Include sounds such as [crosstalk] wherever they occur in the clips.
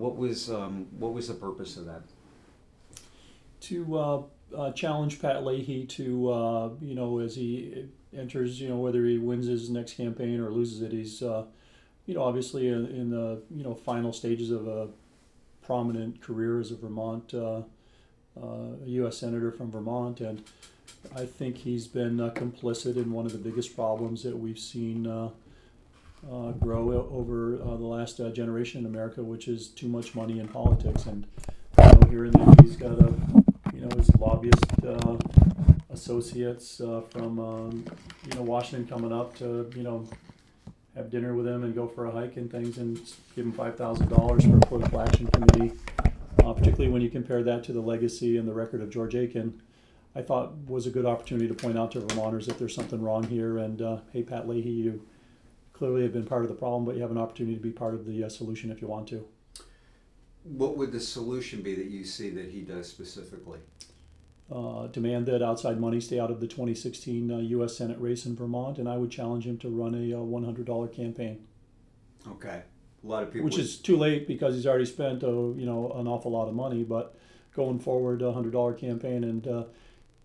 What was um, what was the purpose of that? To uh, uh, challenge Pat Leahy to, uh, you know, as he enters, you know, whether he wins his next campaign or loses it, he's, uh, you know, obviously in, in, the, you know, final stages of a prominent career as a Vermont, uh, uh, U.S. Senator from Vermont. And I think he's been uh, complicit in one of the biggest problems that we've seen grow over the last generation in America, which is too much money in politics. And you know, here in the, he's got a you know, his lobbyist uh, associates uh, from um, you know Washington coming up to you know have dinner with him and go for a hike and things and give him five thousand dollars for a political action committee. Uh, particularly when you compare that to the legacy and the record of George Aiken, I thought was a good opportunity to point out to Vermonters that there's something wrong here. And uh, hey, Pat Leahy, you clearly have been part of the problem, but you have an opportunity to be part of the uh, solution if you want to. What would the solution be that you see that he does specifically? Uh, demand that outside money stay out of the 2016 uh, U.S. Senate race in Vermont, and I would challenge him to run a uh, $100 campaign. Okay, a lot of people. Which is too late because he's already spent, uh, you know, an awful lot of money. But going forward, a $100 campaign, and uh,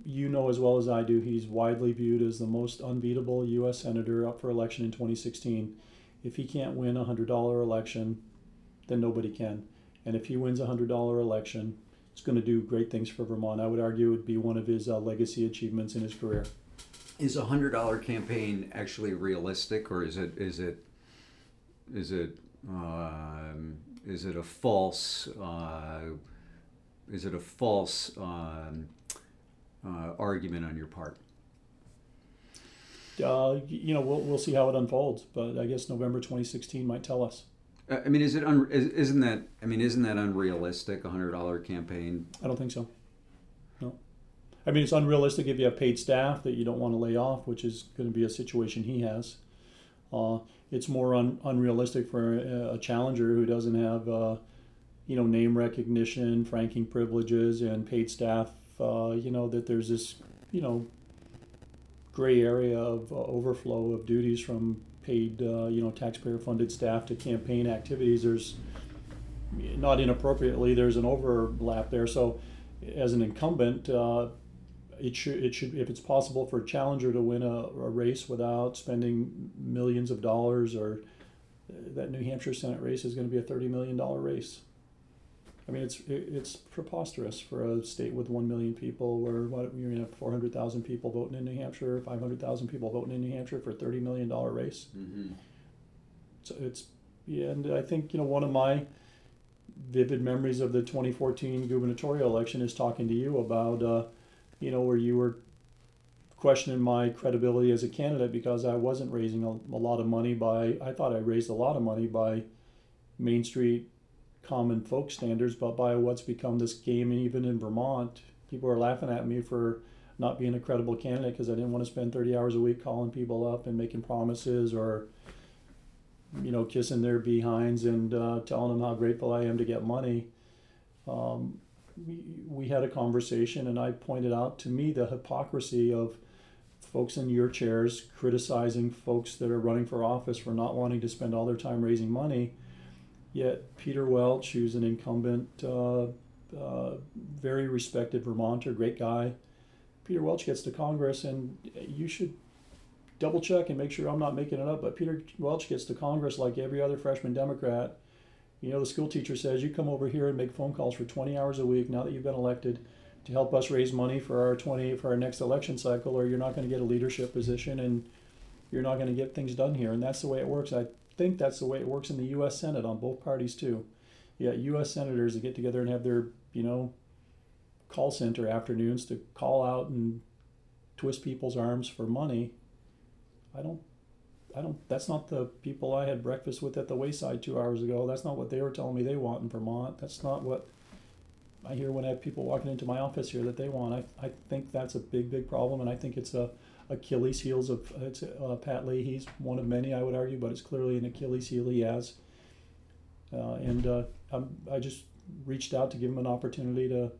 you know as well as I do, he's widely viewed as the most unbeatable U.S. senator up for election in 2016. If he can't win a $100 election, then nobody can. And if he wins a hundred dollar election, it's going to do great things for Vermont. I would argue it would be one of his uh, legacy achievements in his career. Is a hundred dollar campaign actually realistic, or is it is it is it um, is it a false uh, is it a false um, uh, argument on your part? Uh, you know, we'll, we'll see how it unfolds, but I guess November 2016 might tell us. Uh, I mean, is it un, is, not that I mean, isn't that unrealistic? A hundred dollar campaign? I don't think so. No, I mean it's unrealistic if you have paid staff that you don't want to lay off, which is going to be a situation he has. Uh, it's more un, unrealistic for a, a, challenger who doesn't have, uh, you know, name recognition, franking privileges, and paid staff. Uh, you know that there's this, you know, gray area of uh, overflow of duties from paid, uh, you know, taxpayer-funded staff to campaign activities. There's not inappropriately there's an overlap there. So, as an incumbent, uh, it should it should if it's possible for a challenger to win a, a race without spending millions of dollars or uh, that New Hampshire Senate race is going to be a thirty million dollar race. I mean, it's it's preposterous for a state with one million people, where what, you're to have four hundred thousand people voting in New Hampshire, five hundred thousand people voting in New Hampshire for a thirty million dollar race. Mm-hmm. So it's yeah, and I think you know one of my vivid memories of the 2014 gubernatorial election is talking to you about uh, you know where you were questioning my credibility as a candidate because I wasn't raising a, a lot of money by I thought I raised a lot of money by Main Street common folk standards, but by what's become this game, even in Vermont, people are laughing at me for not being a credible candidate because I didn't want to spend 30 hours a week calling people up and making promises or, you know, kissing their behinds and uh, telling them how grateful I am to get money. Um, we, we had a conversation, and I pointed out to me the hypocrisy of folks in your chairs criticizing folks that are running for office for not wanting to spend all their time raising money Yet Peter Welch, who's an incumbent, uh, uh, very respected Vermonter, great guy, Peter Welch gets to Congress, and you should double check and make sure I'm not making it up. But Peter Welch gets to Congress like every other freshman Democrat. You know, the school teacher says you come over here and make phone calls for 20 hours a week now that you've been elected to help us raise money for our 20 for our next election cycle, or you're not going to get a leadership position and you're not going to get things done here. And that's the way it works. I think that's the way it works in the U.S. Senate on both parties too. Yeah, U.S. senators that get together and have their you know call center afternoons to call out and twist people's arms for money. I don't. I don't. That's not the people I had breakfast with at the Wayside two hours ago. That's not what they were telling me they want in Vermont. That's not what I hear when I have people walking into my office here that they want. I, I think that's a big, big problem, and I think it's a Achilles heels of it's, uh, Pat Leahy's one of many, I would argue, but it's clearly an Achilles heel he has. Uh, and uh, i just reached out to give him an opportunity to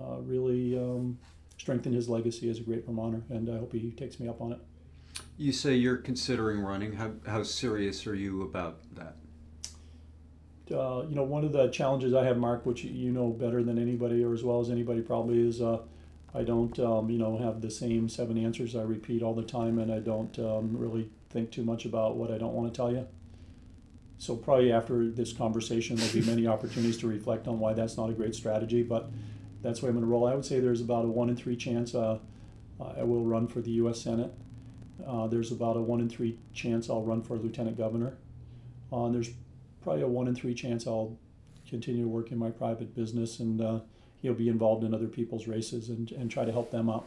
uh, really um, strengthen his legacy as a great Vermonter, and I hope he takes me up on it. You say you're considering running. How, how serious are you about that? uh, you know, one of the challenges I have, Mark, which you know better than anybody, or as well as anybody probably, is uh, I don't, um, you know, have the same seven answers I repeat all the time, and I don't um, really think too much about what I don't want to tell you. So probably after this conversation, there'll be many [laughs] opportunities to reflect on why that's not a great strategy, but that's why I'm going to roll. I would say there's about a one in three chance uh, I will run for the U.S. Senate. Uh, there's about a one in three chance I'll run for lieutenant governor. Uh, there's probably a one in three chance I'll continue to work in my private business and uh, you know be involved in other people's races and, and try to help them out.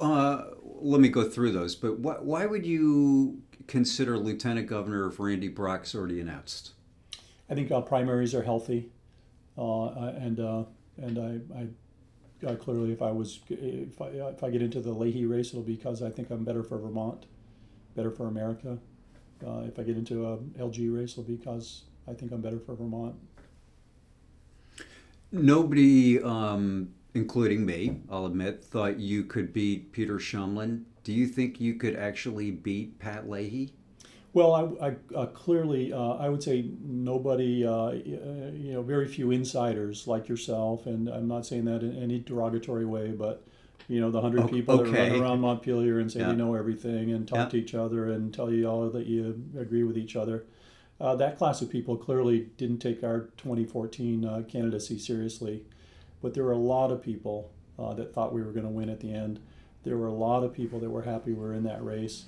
Uh, let me go through those. But wh- why would you consider lieutenant governor if Randy Brock's already announced? I think uh, primaries are healthy, uh, and uh, and I, I uh, clearly, if I was, if I, if I get into the Leahy race, it'll be because I think I'm better for Vermont, better for America. Uh, if I get into a LG race, it'll be because I think I'm better for Vermont. Nobody, um, including me, I'll admit, thought you could beat Peter Shumlin. Do you think you could actually beat Pat Leahy? Well, I, I uh, clearly, uh, I would say nobody, uh, you know, very few insiders like yourself, and I'm not saying that in any derogatory way, but you know, the hundred people that okay. run around Montpelier and say Yeah. they know everything and talk Yeah. to each other and tell you all that you agree with each other. Uh, that class of people clearly didn't take our 2014 uh, candidacy seriously, but there were a lot of people uh, that thought we were going to win at the end. There were a lot of people that were happy we were in that race.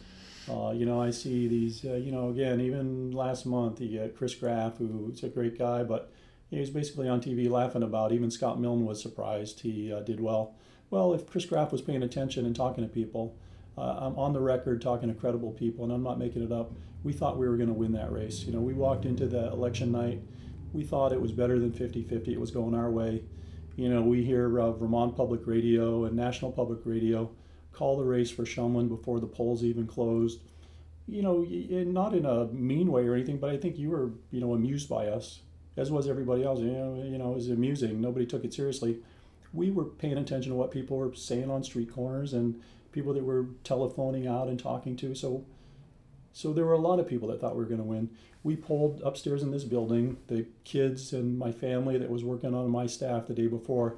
Uh, you know, I see these, uh, you know, again, even last month, Chris Graff, who's a great guy, but he was basically on TV laughing about. Even Scott Milne was surprised he uh, did well. Well, if Chris Graff was paying attention and talking to people, I'm on the record talking to credible people, and I'm not making it up. We thought we were going to win that race. You know, we walked into the election night. We thought it was better than 50 50. It was going our way. You know, we hear uh, Vermont Public Radio and National Public Radio call the race for Shumlin before the polls even closed. You know, not in a mean way or anything, but I think you were, you know, amused by us, as was everybody else. You know, you know, it was amusing. Nobody took it seriously. We were paying attention to what people were saying on street corners and people that were telephoning out and talking to. So, so there were a lot of people that thought we were going to win. We polled upstairs in this building the kids and my family that was working on my staff the day before.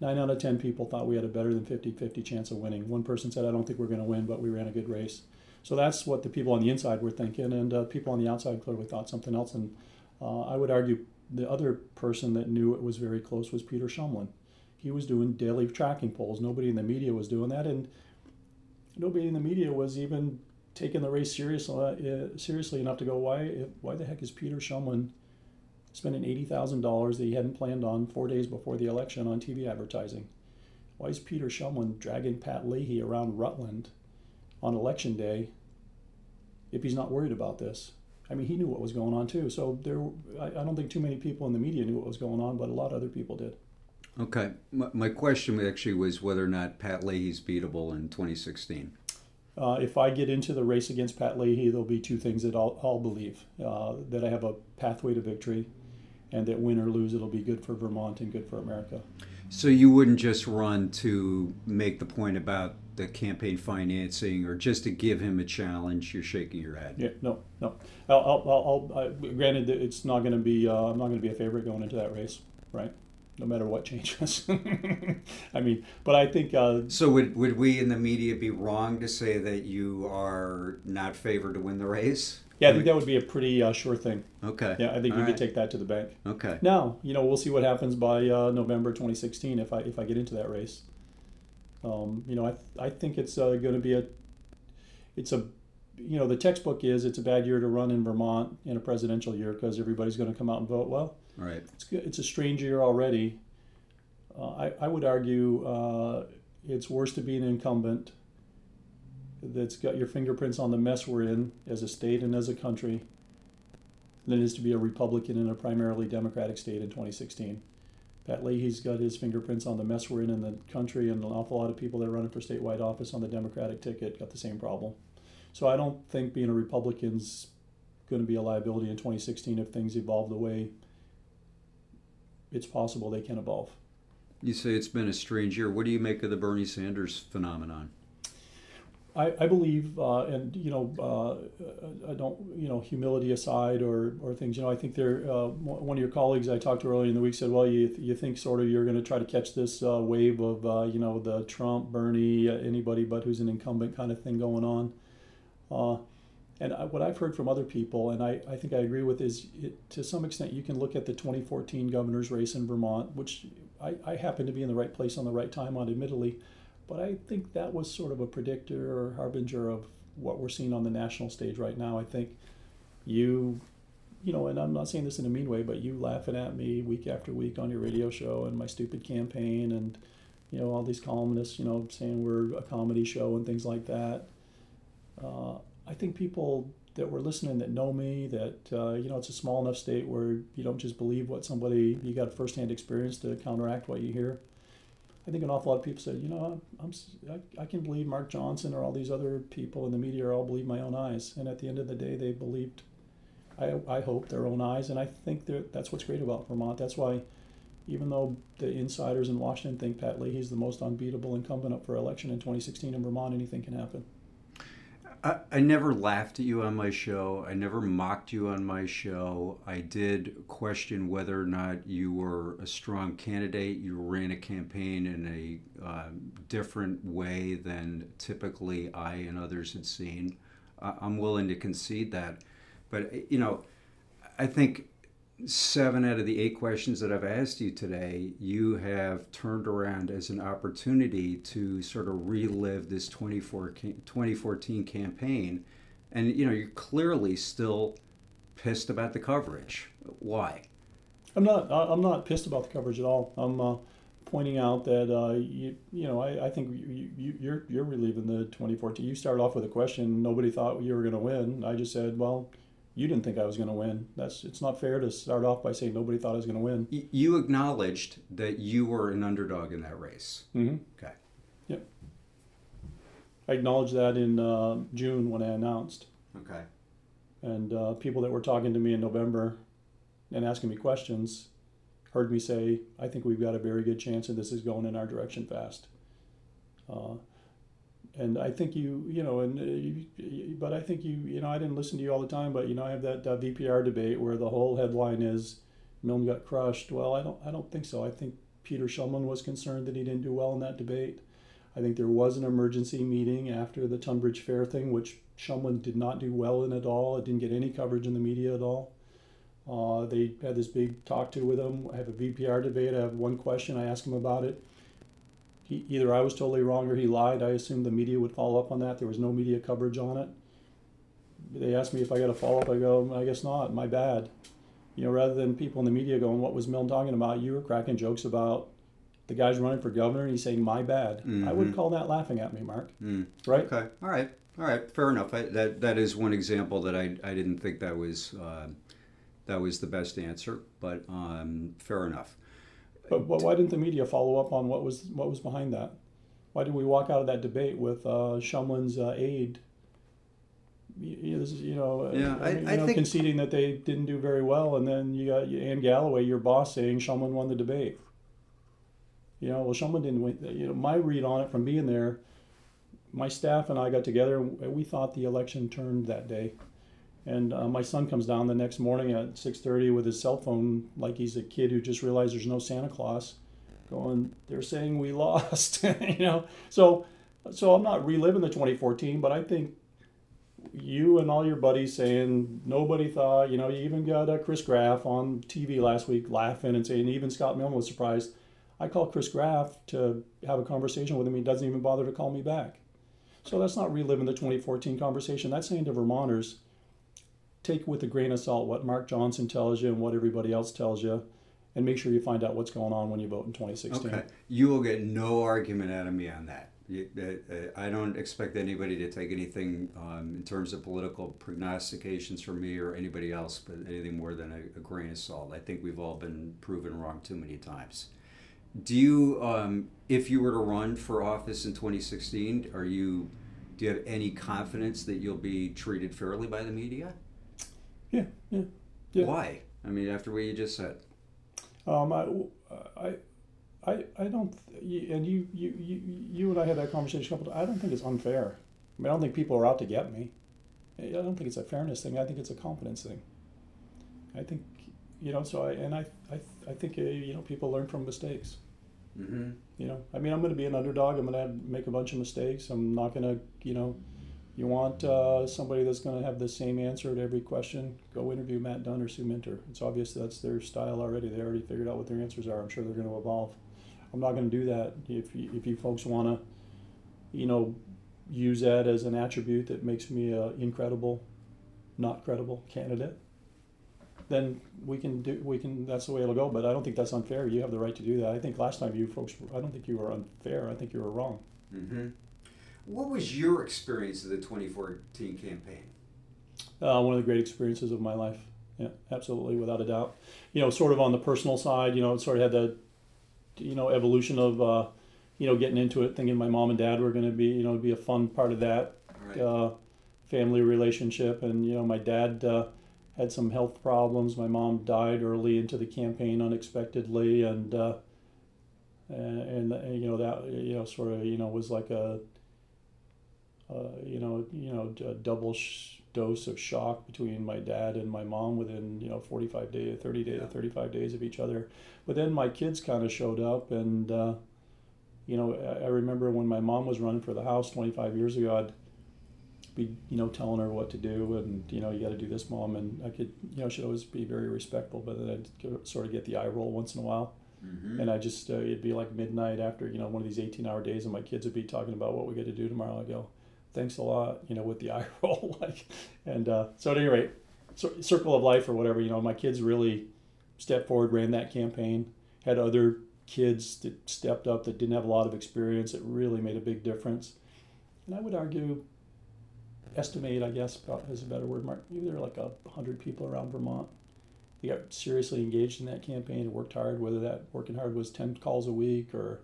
Nine out of ten people thought we had a better than 50 50 chance of winning. One person said, I don't think we're going to win, but we ran a good race. So that's what the people on the inside were thinking, and uh, people on the outside clearly thought something else. And uh, I would argue the other person that knew it was very close was Peter Shumlin. He was doing daily tracking polls. Nobody in the media was doing that, and nobody in the media was even taking the race serious, uh, seriously enough to go, why, why the heck is Peter Shumlin spending eighty thousand dollars that he hadn't planned on four days before the election on TV advertising? Why is Peter Shumlin dragging Pat Leahy around Rutland on election day if he's not worried about this? I mean, he knew what was going on too. So there, I, I don't think too many people in the media knew what was going on, but a lot of other people did. Okay. My, my question actually was whether or not Pat Leahy's beatable in 2016. Uh, if I get into the race against Pat Leahy, there'll be two things that I'll, I'll believe uh, that I have a pathway to victory, and that win or lose, it'll be good for Vermont and good for America. So you wouldn't just run to make the point about the campaign financing or just to give him a challenge? You're shaking your head. Yeah, no, no. I'll, I'll, I'll, I'll, granted, that it's not going to be. Uh, I'm not going to be a favorite going into that race, right? No matter what changes. [laughs] I mean, but I think. Uh, So would, would we in the media be wrong to say that you are not favored to win the race? yeah, I think that would be a pretty uh, sure thing. Okay. Yeah, I think All you right. could take that to the bank. Okay. Now, you know, we'll see what happens by uh, November 2016 if I if I get into that race. Um, you know, I th- I think it's uh, going to be a it's a you know the textbook is it's a bad year to run in Vermont in a presidential year because everybody's going to come out and vote. Well, right. it's good. It's a strange year already. Uh, I I would argue uh, it's worse to be an incumbent that's got your fingerprints on the mess we're in as a state and as a country than it is to be a Republican in a primarily Democratic state in 2016. Pat Leahy's got his fingerprints on the mess we're in in the country, and an awful lot of people that are running for statewide office on the Democratic ticket got the same problem. So I don't think being a Republican's going to be a liability in 2016 if things evolve the way it's possible they can evolve. You say it's been a strange year. What do you make of the Bernie Sanders phenomenon? I, I believe, uh, and you know, uh, I don't, you know, humility aside or, or things, you know, I think there. Uh, one of your colleagues I talked to earlier in the week said, well, you, you think sort of you're going to try to catch this uh, wave of, uh, you know, the Trump, Bernie, uh, anybody but who's an incumbent kind of thing going on. And I, what I've heard from other people, and I, I think I agree with, is it, to some extent you can look at the 2014 governor's race in Vermont, which I, I happen to be in the right place on the right time on, admittedly but I think that was sort of a predictor or harbinger of what we're seeing on the national stage right now. I think you, you know, and I'm not saying this in a mean way, but you laughing at me week after week on your radio show and my stupid campaign and, you know, all these columnists, you know, saying we're a comedy show and things like that. Uh, I think people that were listening that know me, that, uh, you know, it's a small enough state where you don't just believe what somebody, you got firsthand experience to counteract what you hear. I think an awful lot of people said, you know, I'm, I, I can believe Mark Johnson or all these other people in the media or I'll believe my own eyes. And at the end of the day, they believed, I, I hope, their own eyes. And I think that that's what's great about Vermont. That's why, even though the insiders in Washington think Pat Leahy's the most unbeatable incumbent up for election in 2016 in Vermont, anything can happen. I, I never laughed at you on my show. I never mocked you on my show. I did question whether or not you were a strong candidate. You ran a campaign in a uh, different way than typically I and others had seen. Uh, I'm willing to concede that. But, you know, I think seven out of the eight questions that I've asked you today, you have turned around as an opportunity to sort of relive this 2014 campaign. And, you know, you're clearly still pissed about the coverage. Why? I'm not. I'm not pissed about the coverage at all. I'm uh, pointing out that uh, you, you know, I, I think you, you, you're you're reliving the 2014. You started off with a question. Nobody thought you were going to win. I just said, well, you didn't think I was going to win. That's it's not fair to start off by saying nobody thought I was going to win. You acknowledged that you were an underdog in that race. Mm-hmm. Okay. Yep. I acknowledged that in uh, June when I announced. Okay. And uh, people that were talking to me in November and asking me questions heard me say, "I think we've got a very good chance, and this is going in our direction fast." Uh, and I think you, you know, and uh, but I think you, you know, I didn't listen to you all the time, but you know, I have that uh, VPR debate where the whole headline is Milne got crushed. Well, I don't, I don't think so. I think Peter Shumlin was concerned that he didn't do well in that debate. I think there was an emergency meeting after the Tunbridge Fair thing, which Shumlin did not do well in at all. It didn't get any coverage in the media at all. Uh, they had this big talk to with him. I have a VPR debate. I have one question. I ask him about it he, either I was totally wrong or he lied. I assumed the media would follow up on that. There was no media coverage on it. They asked me if I got a follow up. I go, I guess not. My bad. You know, rather than people in the media going, "What was Milne talking about?" You were cracking jokes about the guy's running for governor, and he's saying, "My bad." Mm-hmm. I would call that laughing at me, Mark. Mm. Right? Okay. All right. All right. Fair enough. I, that that is one example that I I didn't think that was uh, that was the best answer, but um, fair enough. But, but why didn't the media follow up on what was what was behind that? Why did we walk out of that debate with uh, Shumlin's uh, aide? You, you know, yeah, I, you I know think... conceding that they didn't do very well, and then you got Anne Galloway, your boss, saying Shumlin won the debate. You know, well, Shumlin didn't win. You know, my read on it from being there, my staff and I got together, and we thought the election turned that day. And uh, my son comes down the next morning at 6:30 with his cell phone, like he's a kid who just realized there's no Santa Claus. Going, they're saying we [laughs] lost, [laughs] you know. So, so I'm not reliving the 2014, but I think you and all your buddies saying nobody thought, you know, you even got uh, Chris Graff on TV last week laughing and saying even Scott Milne was surprised. I called Chris Graff to have a conversation with him. He doesn't even bother to call me back. So that's not reliving the 2014 conversation. That's saying to Vermonters, take with a grain of salt what Mark Johnson tells you and what everybody else tells you, and make sure you find out what's going on when you vote in 2016. Okay. You will get no argument out of me on that. Uh, uh, I don't expect anybody to take anything um, in terms of political prognostications from me or anybody else, but anything more than a, a, grain of salt. I think we've all been proven wrong too many times. Do you, um, if you were to run for office in 2016, are you, do you have any confidence that you'll be treated fairly by the media? Yeah, yeah, yeah. Why? I mean, after what you just said. Um, I, I, I, I don't, and you, you, you, you and I had that conversation a couple. Times. I don't think it's unfair. I mean, I don't think people are out to get me. I don't think it's a fairness thing. I think it's a competence thing. I think, you know, so I, and I, I, I think, uh, you know, people learn from mistakes. Mm-hmm. You know, I mean, I'm going to be an underdog. I'm going to make a bunch of mistakes. I'm not going to, you know, you want uh, somebody that's going to have the same answer to every question, go interview Matt Dunne or Sue Minter. It's obvious that's their style already. They already figured out what their answers are. I'm sure they're going to evolve. I'm not going to do that. If you, if you folks want to, you know, use that as an attribute that makes me a incredible, not credible candidate, then we can do we can. That's the way it'll go. But I don't think that's unfair. You have the right to do that. I think last time you folks, I don't think you were unfair. I think you were wrong. Mm-hmm. What was your experience of the 2014 campaign? Uh, one of the great experiences of my life. Yeah, absolutely, without a doubt. You know, sort of on the personal side, you know, it sort of had the, you know, evolution of, uh, you know, getting into it, thinking my mom and dad were going to be, you know, be a fun part of that Right. uh, family relationship. And, you know, my dad uh, had some health problems. My mom died early into the campaign unexpectedly. And, uh, and, and, you know, that, you know, sort of, you know, was like a, uh, you know, you know, a double sh- dose of shock between my dad and my mom within you know 45 days, 30 days, Yeah. 35 days of each other. But then my kids kind of showed up, and uh, you know, I, I remember when my mom was running for the house 25 years ago, I'd be you know telling her what to do, and you know, you got to do this, mom, and I could you know she'd always be very respectful, but then I'd sort of get the eye roll once in a while. Mm-hmm. And I just, uh, it'd be like midnight after, you know, one of these 18 hour days, and my kids would be talking about what we get to do tomorrow. I go, thanks a lot, you know, with the [laughs] eye roll. like, and uh, so at any rate, cir- circle of life or whatever, you know, my kids really stepped forward, ran that campaign, had other kids that stepped up that didn't have a lot of experience. It really made a big difference. And I would argue, estimate, I guess, is a better word, Mark. Maybe there are like a hundred people around Vermont. They got seriously engaged in that campaign and worked hard. Whether that working hard was ten calls a week or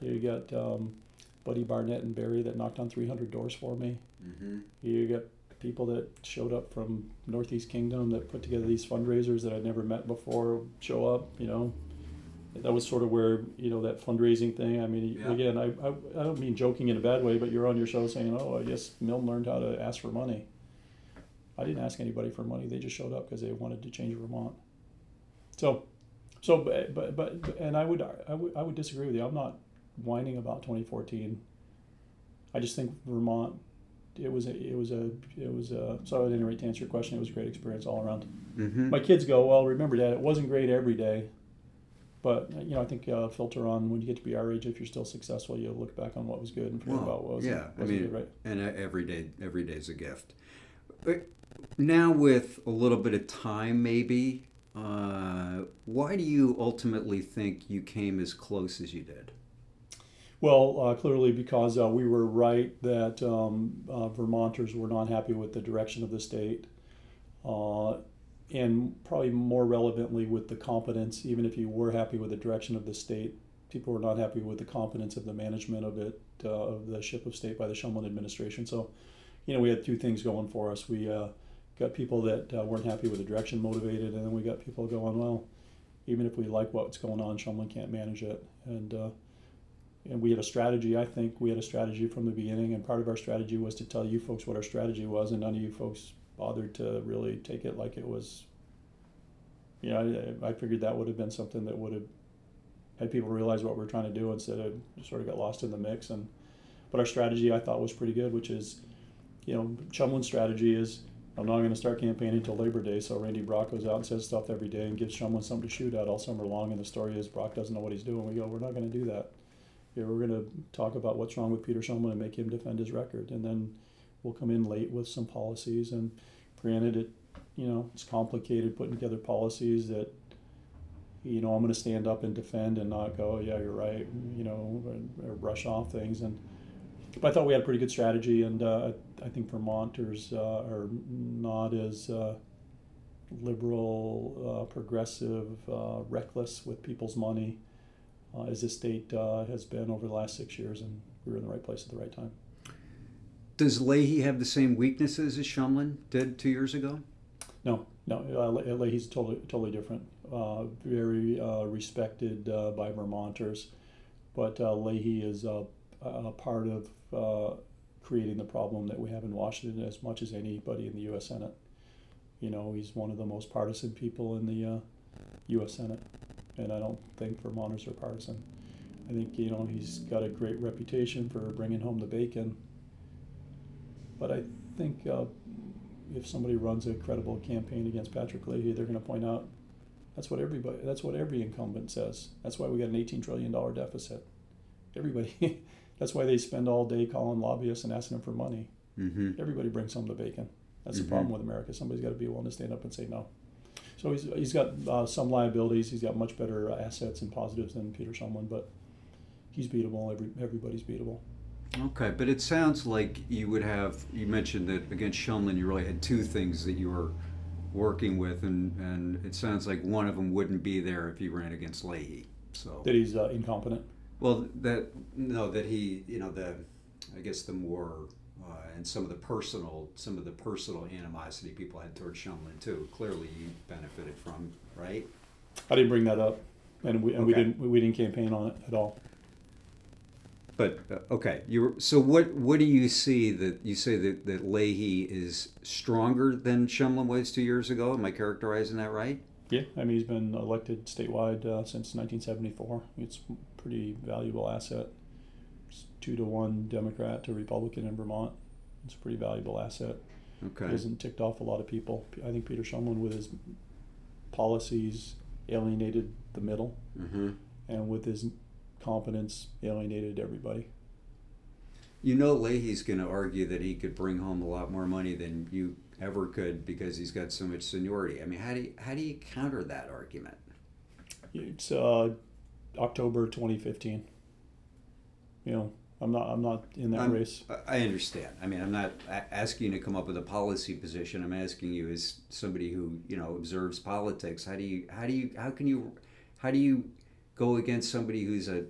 you got um, Buddy Barnett and Barry that knocked on three hundred doors for me. Mm-hmm. You got people that showed up from Northeast Kingdom that put together these fundraisers that I'd never met before show up. You know, that was sort of where you know that fundraising thing. I mean, Yeah. again, I, I I don't mean joking in a bad way, but you're on your show saying, "Oh, I guess Milne learned how to ask for money." I didn't ask anybody for money; they just showed up because they wanted to change Vermont. So, so, but, but, but and I would I would I would disagree with you. I'm not whining about 2014. I just think Vermont it was a, it was a it was a so at any rate to answer your question it was a great experience all around Mm-hmm. my kids go well remember dad it wasn't great every day but you know i think uh, filter on when you get to be our age if you're still successful you look back on what was good and forget Well, about what wasn't, yeah, I mean, good right and uh, every day every day's a gift but now with a little bit of time maybe uh, why do you ultimately think you came as close as you did well uh, clearly because uh, we were right that um, uh, vermonters were not happy with the direction of the state uh, and probably more relevantly with the competence even if you were happy with the direction of the state people were not happy with the competence of the management of it uh, of the ship of state by the Shumlin administration. So you know we had two things going for us. We uh, got people that weren't happy with the direction motivated and then we got people going well even if we like what's going on Shumlin can't manage it. And and we had a strategy i think we had a strategy from the beginning and part of our strategy was to tell you folks what our strategy was and none of you folks bothered to really take it like it was you know i, I figured that would have been something that would have had people realize what we are trying to do instead of sort of got lost in the mix. And but our strategy i thought was pretty good which is you know Shumlin's strategy is i'm not going to start campaigning until labor day so randy brock goes out and says stuff every day and gives Shumlin something to shoot at all summer long and the story is brock doesn't know what he's doing. We go we're not going to do that yeah, we're going to talk about what's wrong with Peter Shumlin and make him defend his record, and then we'll come in late with some policies. And granted, it you know it's complicated putting together policies that you know I'm going to stand up and defend and not go, yeah, you're right, you know, or, or brush off things. And but I thought we had a pretty good strategy, and uh, I think Vermonters uh, are not as uh, liberal, uh, progressive, uh, reckless with people's money uh, as the state uh, has been over the last six years, and we were in the right place at the right time. does leahy have the same weaknesses as shumlin did two years ago No, no, uh, Le- Leahy's totally totally different. Uh, very uh, respected uh, by Vermonters, but uh, Leahy is uh, a part of uh, creating the problem that we have in Washington as much as anybody in the U.S. Senate. You know, he's one of the most partisan people in the uh, U.S. Senate, and I don't think Vermonters are partisan. I think you know he's got a great reputation for bringing home the bacon. But I think uh, if somebody runs a credible campaign against Patrick Leahy, they're going to point out that's what everybody that's what every incumbent says. That's why we got an 18 trillion dollar deficit. Everybody [laughs] that's why they spend all day calling lobbyists and asking them for money. Mm-hmm. Everybody brings home the bacon. That's Mhm. the problem with America. Somebody's got to be willing to stand up and say no. So he's, he's got uh, some liabilities. He's got much better uh, assets and positives than Peter Shumlin, but he's beatable. Every, everybody's beatable. Okay, but it sounds like you would have. You mentioned that against Shumlin, you really had two things that you were working with, and and it sounds like one of them wouldn't be there if you ran against Leahy. So That he's uh, incompetent. well, that no, that he, you know, the, I guess the more. Uh, and some of the personal, some of the personal animosity people had towards Shumlin too. Clearly, you benefited from, right? I didn't bring that up, and we and we didn't we didn't campaign on it at all. But uh, okay, you so what? What do you see that you say that that Leahy is stronger than Shumlin was two years ago? Am I characterizing that right? Yeah, I mean he's been elected statewide uh, since 1974. It's a pretty valuable asset. It's two to one Democrat to Republican in Vermont. It's a pretty valuable asset. Okay. He hasn't ticked off a lot of people. I think Peter Shumlin, with his policies, alienated the middle, hmm and with his competence, alienated everybody. You know, Leahy's going to argue that he could bring home a lot more money than you ever could because he's got so much seniority. I mean, how do you, how do you counter that argument? It's uh, October 2015. You know, I'm not. I'm not in that I'm- race. I- understand. I mean, I'm not asking you to come up with a policy position. I'm asking you as somebody who you know observes politics. How do you how do you how can you how do you go against somebody who's a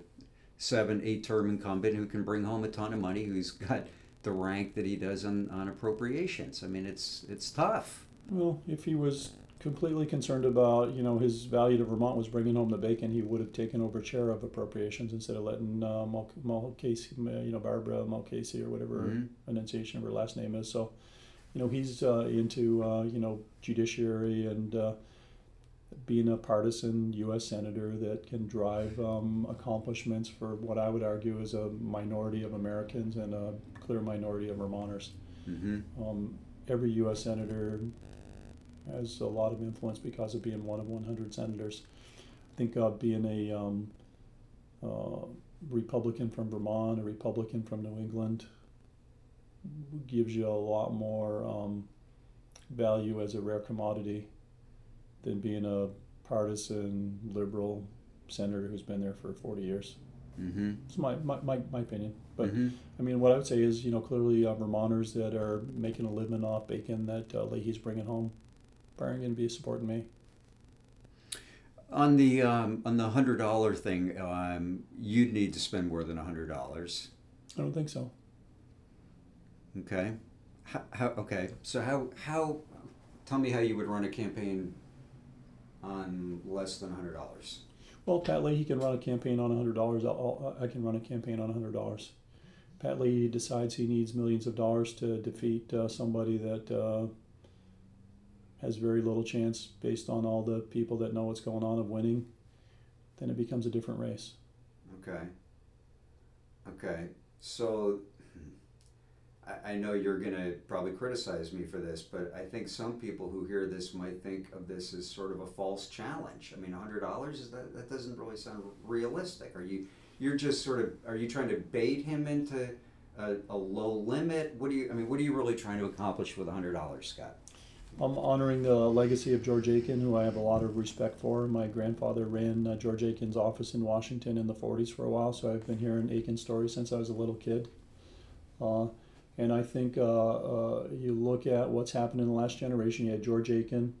seven eight term incumbent who can bring home a ton of money, who's got the rank that he does on, on appropriations? I mean, it's it's tough. Well, if he was completely concerned about, you know, his value to Vermont was bringing home the bacon, he would have taken over chair of appropriations instead of letting uh, Mul- Mulcahy, uh, you know, Barbara Mulcahy or whatever Mhm. pronunciation of her last name is. So, you know, he's uh, into, uh, you know, judiciary and uh, being a partisan U.S. senator that can drive um, accomplishments for what I would argue is a minority of Americans and a clear minority of Vermonters. hmm Um, every U.S. senator has a lot of influence because of being one of 100 senators. I think uh, being a um, uh, Republican from Vermont, a Republican from New England, gives you a lot more um, value as a rare commodity than being a partisan liberal senator who's been there for 40 years. hmm It's my, my, my, my opinion. But hmm I mean, what I would say is, you know, clearly uh, Vermonters that are making a living off bacon that uh, Leahy's bringing home are going to be supporting me. On the um, on the hundred dollar thing, um, you'd need to spend more than hundred dollars. I don't think so. Okay. How, how, okay. So how how tell me how you would run a campaign on less than hundred dollars. Well, Pat Leahy can run a campaign on $100. I'll, I'll, I can run a campaign on $100. Pat Leahy decides he needs millions of dollars to defeat uh, somebody that uh, has very little chance based on all the people that know what's going on of winning. Then it becomes a different race. Okay. Okay. So I, I know you're gonna probably criticize me for this, but I think some people who hear this might think of this as sort of a false challenge. I mean, hundred dollars is that that doesn't really sound realistic. Are you you're just sort of are you trying to bait him into a, a low limit? What do you I mean? What are you really trying to accomplish with hundred dollars, Scott? I'm honoring the legacy of George Aiken, who I have a lot of respect for. My grandfather ran uh, George Aiken's office in Washington in the 40s for a while, so I've been hearing Aiken's story since I was a little kid. Uh, and I think uh, uh, you look at what's happened in the last generation. You had George Aiken,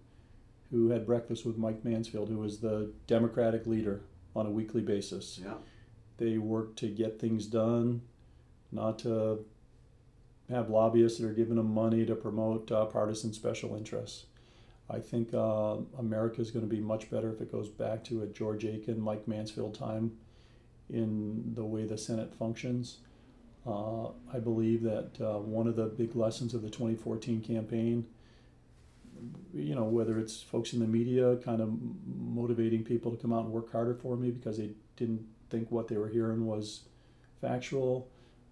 who had breakfast with Mike Mansfield, who was the Democratic leader on a weekly basis. Yeah. They worked to get things done, not to have lobbyists that are giving them money to promote uh, partisan special interests. I think uh, America is going to be much better if it goes back to a George Aiken, Mike Mansfield time in the way the Senate functions. Uh, I believe that uh, one of the big lessons of the 2014 campaign, you know, whether it's folks in the media kind of motivating people to come out and work harder for me because they didn't think what they were hearing was factual,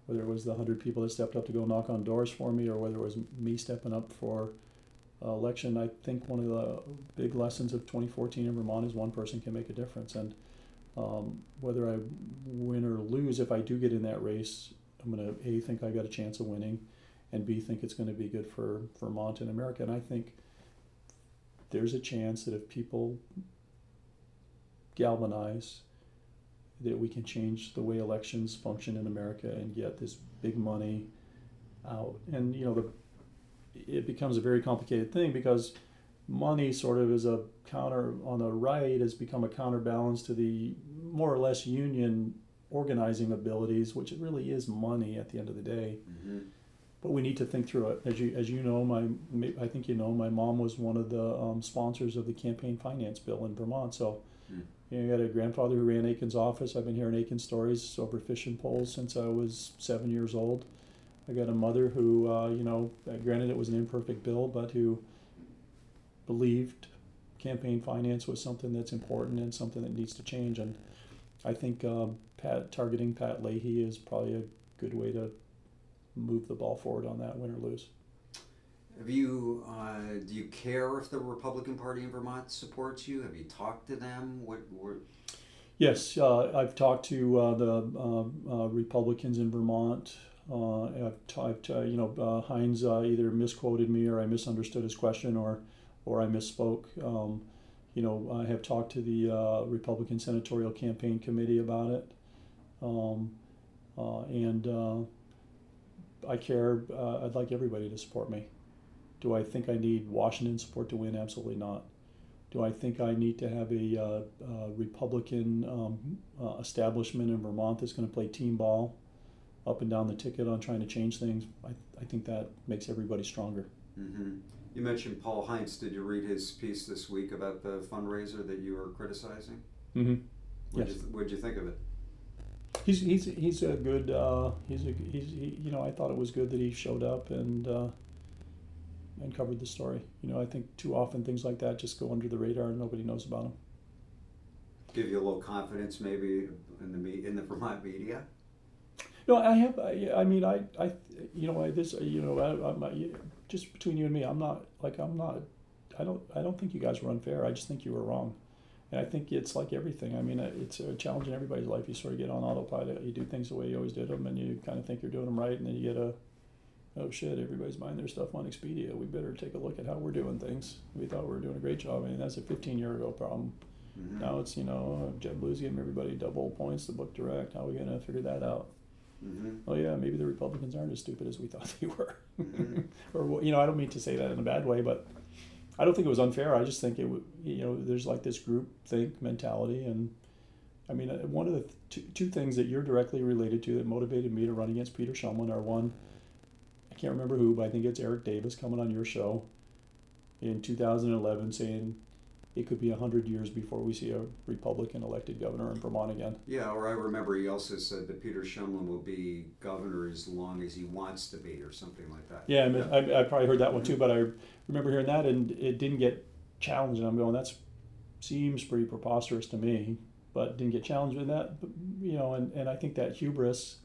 whether it was the 100 people that stepped up to go knock on doors for me, or whether it was me stepping up for uh, election, I think one of the big lessons of 2014 in Vermont is one person can make a difference. And um, whether I win or lose, if I do get in that race, I'm going to A, think I got a chance of winning, and B, think it's going to be good for Vermont and America. And I think there's a chance that if people galvanize, that we can change the way elections function in America and get this big money out. And you know, the it becomes a very complicated thing because money sort of is a counter on the right has become a counterbalance to the more or less union organizing abilities, which it really is money at the end of the day. Mm-hmm. But we need to think through it. As you as you know, my I think you know my mom was one of the um, sponsors of the campaign finance bill in Vermont. So. Mm. You I got a grandfather who ran Aiken's office. I've been hearing Aiken stories over fishing poles since I was seven years old. I got a mother who, uh, you know, granted it was an imperfect bill, but who believed campaign finance was something that's important and something that needs to change. And I think um, Pat targeting Pat Leahy is probably a good way to move the ball forward on that, win or lose. Have you, uh, do you care if the Republican Party in Vermont supports you? Have you talked to them? What, what? Yes, uh, I've talked to uh, the uh, uh, Republicans in Vermont. Uh, I've, t- I've you know, Heintz either misquoted me or I misunderstood his question or, or I misspoke. Um, you know, I have talked to the Republican Senatorial Campaign Committee about it. Um, and I care. I'd like everybody to support me. Do I think I need Washington support to win? Absolutely not. Do I think I need to have a, uh, uh, Republican um, uh, establishment in Vermont that's going to play team ball up and down the ticket on trying to change things? I, I think that makes everybody stronger. Mm-hmm. You mentioned Paul Heintz. Did you read his piece this week about the fundraiser that you were criticizing? Mm-hmm. What Yes. you, what'd you think of it? He's he's he's a good. Uh, he's a he's he, you know I thought it was good that he showed up and uh, and covered the story. You know I think too often things like that just go under the radar and nobody knows about them. Give you a little confidence, maybe in the me- in the Vermont media. No, I have. I, I mean, I, I, you know, I, this, you know, I, I'm, I, just between you and me, I'm not like I'm not. I don't. I don't think you guys were unfair. I just think you were wrong, and I think it's like everything. I mean, it's a challenge in everybody's life. You sort of get on autopilot. You do things the way you always did them, and you kind of think you're doing them right, and then you get a, oh shit, everybody's buying their stuff on Expedia. We better take a look at how we're doing things. We thought we were doing a great job. I mean, that's a 15 year ago problem. Mm-hmm. Now it's you know JetBlue's giving everybody double points to book direct. How are we gonna figure that out? Mm-hmm. oh yeah, maybe the Republicans aren't as stupid as we thought they were. Mhm. [laughs] or you know, I don't mean to say that in a bad way, but I don't think it was unfair. I just think it would, you know, there's like this group think mentality, and I mean, uh, one of the th- two, two things that you're directly related to that motivated me to run against Peter Shumlin are one, can't remember who, but I think it's Eric Davis coming on your show in 2011 saying it could be 100 years before we see a Republican elected governor in Vermont again. Yeah, or I remember he also said that Peter Shumlin will be governor as long as he wants to be, or something like that. Yeah, I, mean, I, I probably heard that one too, but I remember hearing that and it didn't get challenged. And I'm going, that seems pretty preposterous to me, but didn't get challenged with that. But, you know, and, and I think that hubris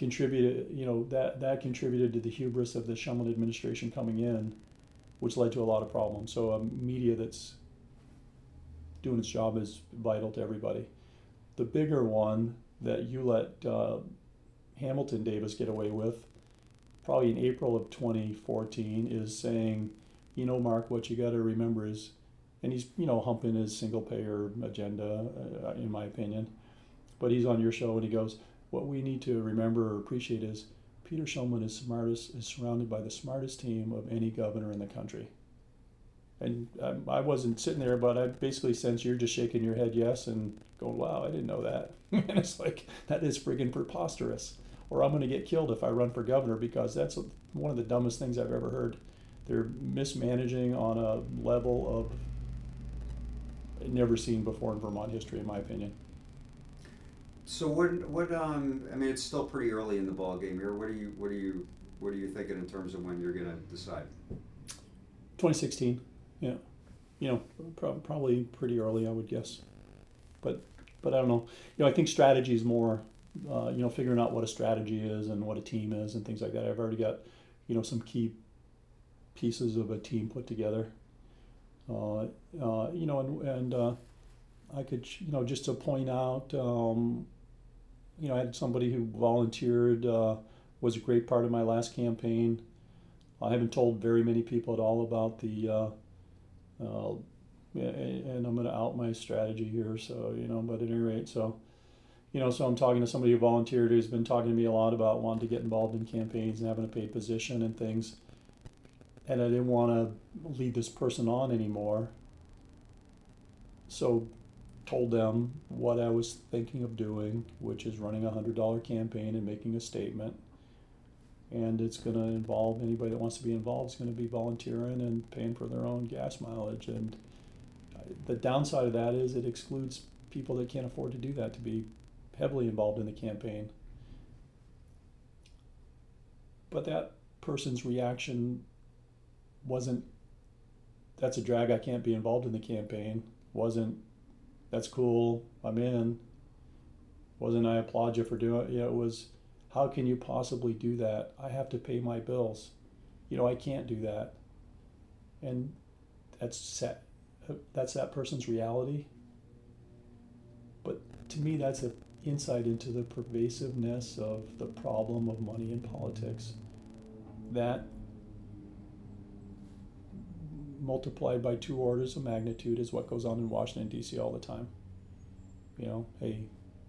contributed, you know, that, that contributed to the hubris of the Shumlin administration coming in, which led to a lot of problems. So a media that's doing its job is vital to everybody. The bigger one that you let uh, Hamilton Davis get away with probably in April of 2014 is saying, you know, Mark, what you got to remember is, and he's, you know, humping his single payer agenda, uh, in my opinion, but he's on your show and he goes, what we need to remember or appreciate is Peter Shumlin is smartest, is surrounded by the smartest team of any governor in the country. And I wasn't sitting there, but I basically sense you're just shaking your head yes and going, wow, I didn't know that. [laughs] and it's like, that is friggin' preposterous or I'm going to get killed if I run for governor because that's one of the dumbest things I've ever heard. They're mismanaging on a level of never seen before in Vermont history, in my opinion. So what? What? Um. I mean, it's still pretty early in the ball game here. What are you? What are you? What are you thinking in terms of when you're going to decide? 2016. Yeah, you know, prob- probably pretty early, I would guess. But but I don't know. You know, I think strategy is more. Uh, you know, figuring out what a strategy is and what a team is and things like that. I've already got, you know, some key pieces of a team put together. Uh, uh, you know, and, and uh, I could, you know, just to point out, um, you know, I had somebody who volunteered, uh, was a great part of my last campaign. I haven't told very many people at all about the, uh, uh, and I'm going to out my strategy here. So, you know, but at any rate, so, you know, so I'm talking to somebody who volunteered who's been talking to me a lot about wanting to get involved in campaigns and having a paid position and things. And I didn't want to lead this person on anymore. So, told them what I was thinking of doing, which is running a hundred dollar campaign and making a statement. And it's going to involve anybody that wants to be involved is going to be volunteering and paying for their own gas mileage. And the downside of that is it excludes people that can't afford to do that to be heavily involved in the campaign. But that person's reaction wasn't, that's a drag, I can't be involved in the campaign. Wasn't, that's cool, I'm in. Wasn't, I applaud you for doing it. Yeah, it was, how can you possibly do that? I have to pay my bills. You know, I can't do that. And that's set, that's that person's reality. But to me, that's an insight into the pervasiveness of the problem of money in politics. That multiplied by two orders of magnitude is what goes on in Washington, D.C. all the time. You know, hey,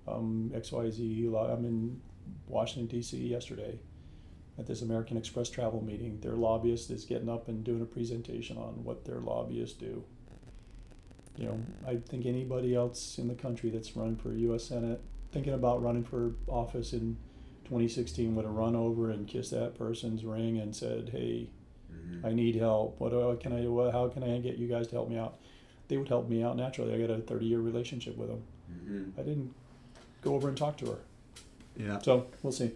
um, XYZ, I'm in Washington, D.C. yesterday at this American Express travel meeting. Their lobbyist is getting up and doing a presentation on what their lobbyists do. You know, I think anybody else in the country that's running for U.S. Senate thinking about running for office in 2016 would have run over and kissed that person's ring and said, "Hey, mm-hmm. I need help. What I, can I do? How can I get you guys to help me out?" They would help me out naturally. I got a 30 year relationship with them. Mm-hmm. I didn't go over and talk to her. Yeah. So we'll see.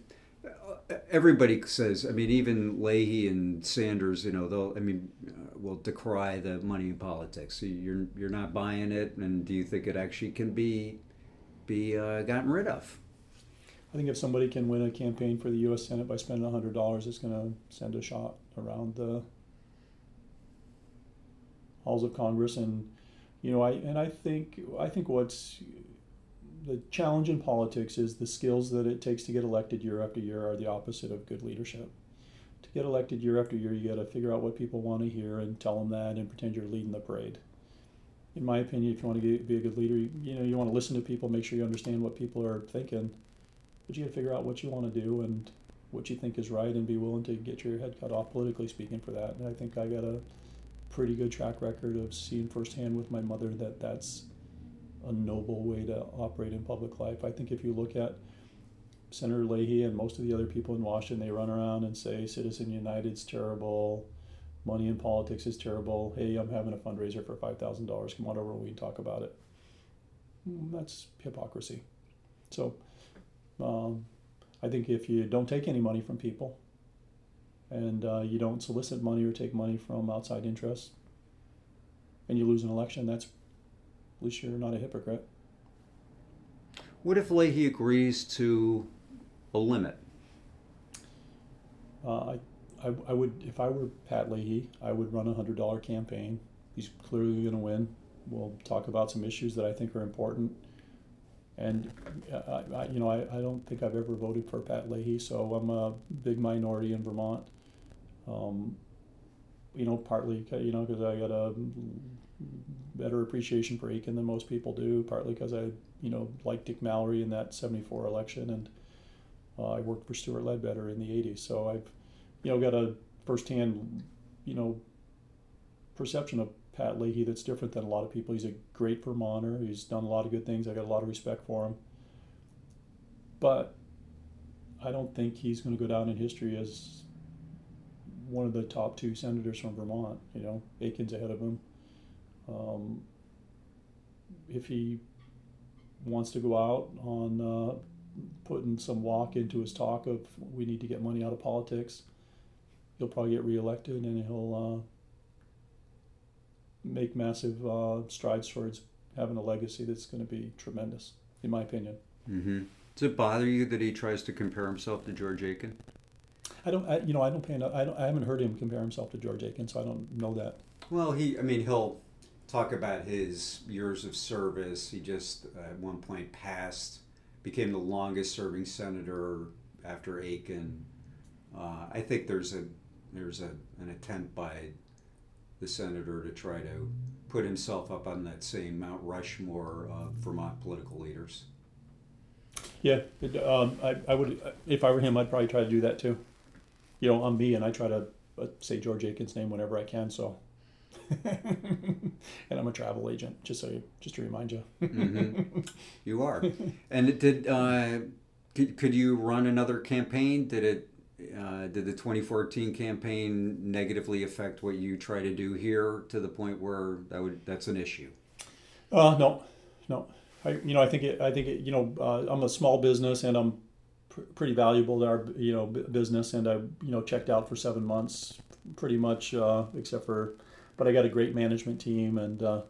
Everybody says. I mean, even Leahy and Sanders. You know, they'll. I mean, uh, will decry the money in politics. So you're you're not buying it, and do you think it actually can be be uh, gotten rid of. I think if somebody can win a campaign for the U.S. Senate by spending hundred dollars, it's going to send a shot around the halls of Congress, and you know, I and I think I think what's the challenge in politics is the skills that it takes to get elected year after year are the opposite of good leadership. To get elected year after year, you got to figure out what people want to hear and tell them that, and pretend you're leading the parade in my opinion, if you want to be a good leader, you, you know, you want to listen to people, make sure you understand what people are thinking, but you got to figure out what you want to do and what you think is right, and be willing to get your head cut off, politically speaking, for that. And I think I got a pretty good track record of seeing firsthand with my mother that that's a noble way to operate in public life. I think if you look at Senator Leahy and most of the other people in Washington, they run around and say Citizen United's terrible, money in politics is terrible. Hey, I'm having a fundraiser for five thousand dollars. Come on over and we can talk about it. Mm, that's hypocrisy. So, um, I think if you don't take any money from people, and uh, you don't solicit money or take money from outside interests, and you lose an election, that's at least you're not a hypocrite. What if Leahy agrees to a limit? Uh, I I, I would, if I were Pat Leahy, I would run a hundred dollar campaign. He's clearly going to win. We'll talk about some issues that I think are important. And I, I, you know, I, I don't think I've ever voted for Pat Leahy, so I'm a big minority in Vermont. Um, you know, partly you know because I got a better appreciation for Aiken than most people do. Partly because I you know like Dick Mallary in that '74 election, and uh, I worked for Stewart Ledbetter in the '80s, so I've you know, got a firsthand, you know, perception of Pat Leahy that's different than a lot of people. He's a great Vermonter. He's done a lot of good things. I got a lot of respect for him. But I don't think he's going to go down in history as one of the top two senators from Vermont. You know, Aiken's ahead of him. Um, if he wants to go out on uh, putting some walk into his talk of we need to get money out of politics, he'll probably get reelected and he'll uh, make massive uh, strides towards having a legacy that's going to be tremendous, in my opinion. Mm-hmm. Does it bother you that he tries to compare himself to George Aiken? I don't, I, you know, I don't pay enough. I, don't, I haven't heard him compare himself to George Aiken, so I don't know that. Well, he, I mean, he'll talk about his years of service. He just, uh, at one point, passed, became the longest serving senator after Aiken. Uh, I think there's a there's a, an attempt by the senator to try to put himself up on that same Mount Rushmore of Vermont political leaders. Yeah, it, um, I, I would, if I were him, I'd probably try to do that too. You know, I'm me, and I try to uh, say George Aiken's name whenever I can. So, [laughs] and I'm a travel agent, just so you, just to remind you. hmm You are. And it did uh, could, could you run another campaign? Did it uh, did the 2014 campaign negatively affect what you try to do here to the point where that would that's an issue? Uh, no, no. I, you know, I think it, I think it, you know, uh, I'm a small business and I'm pr- pretty valuable to our, you know, b- business. And I, you know, checked out for seven months, pretty much, uh, except for, but I got a great management team, and uh,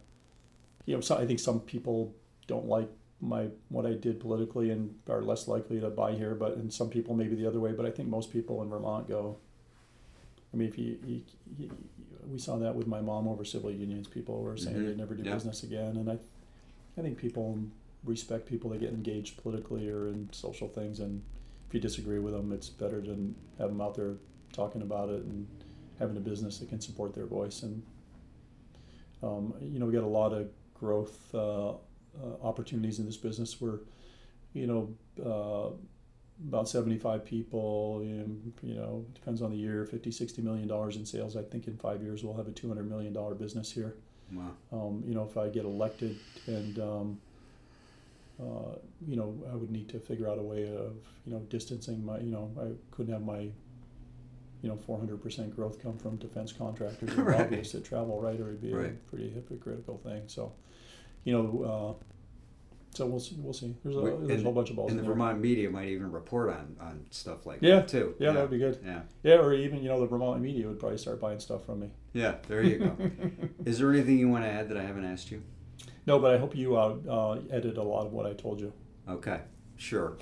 you know, so I think some people don't like my what I did politically and are less likely to buy here. But and some people maybe the other way. But I think most people in Vermont go. I mean, if you, you, you we saw that with my mom over civil unions, people were saying Mhm. they'd never do Yeah. business again, and I I think people respect people that get engaged politically or in social things, and if you disagree with them, it's better to have them out there talking about it and having a business that can support their voice. And um, you know, we got a lot of growth uh, uh, opportunities in this business. We're, you know, uh, about 75 people, and, you know, depends on the year, 50, 60 million dollars in sales. I think in five years we'll have a 200 million dollar business here Wow. um, you know, if I get elected and, um, uh, you know, I would need to figure out a way of, you know, distancing my, you know, I couldn't have my, you know, 400% growth come from defense contractors [laughs] and Right. lobbyists that travel, right? Or it'd be a pretty hypocritical thing. So, you know, uh, so we'll see. We'll see. There's a, there's a whole bunch of balls And in the there. Vermont media might even report on, on stuff like Yeah. that too. yeah, that would be good. Yeah. Yeah, or even, you know, the Vermont media would probably start buying stuff from me. Yeah. There you go. [laughs] Is there anything you want to add that I haven't asked you? No, but I hope you uh, uh, edit a lot of what I told you. Okay. Sure.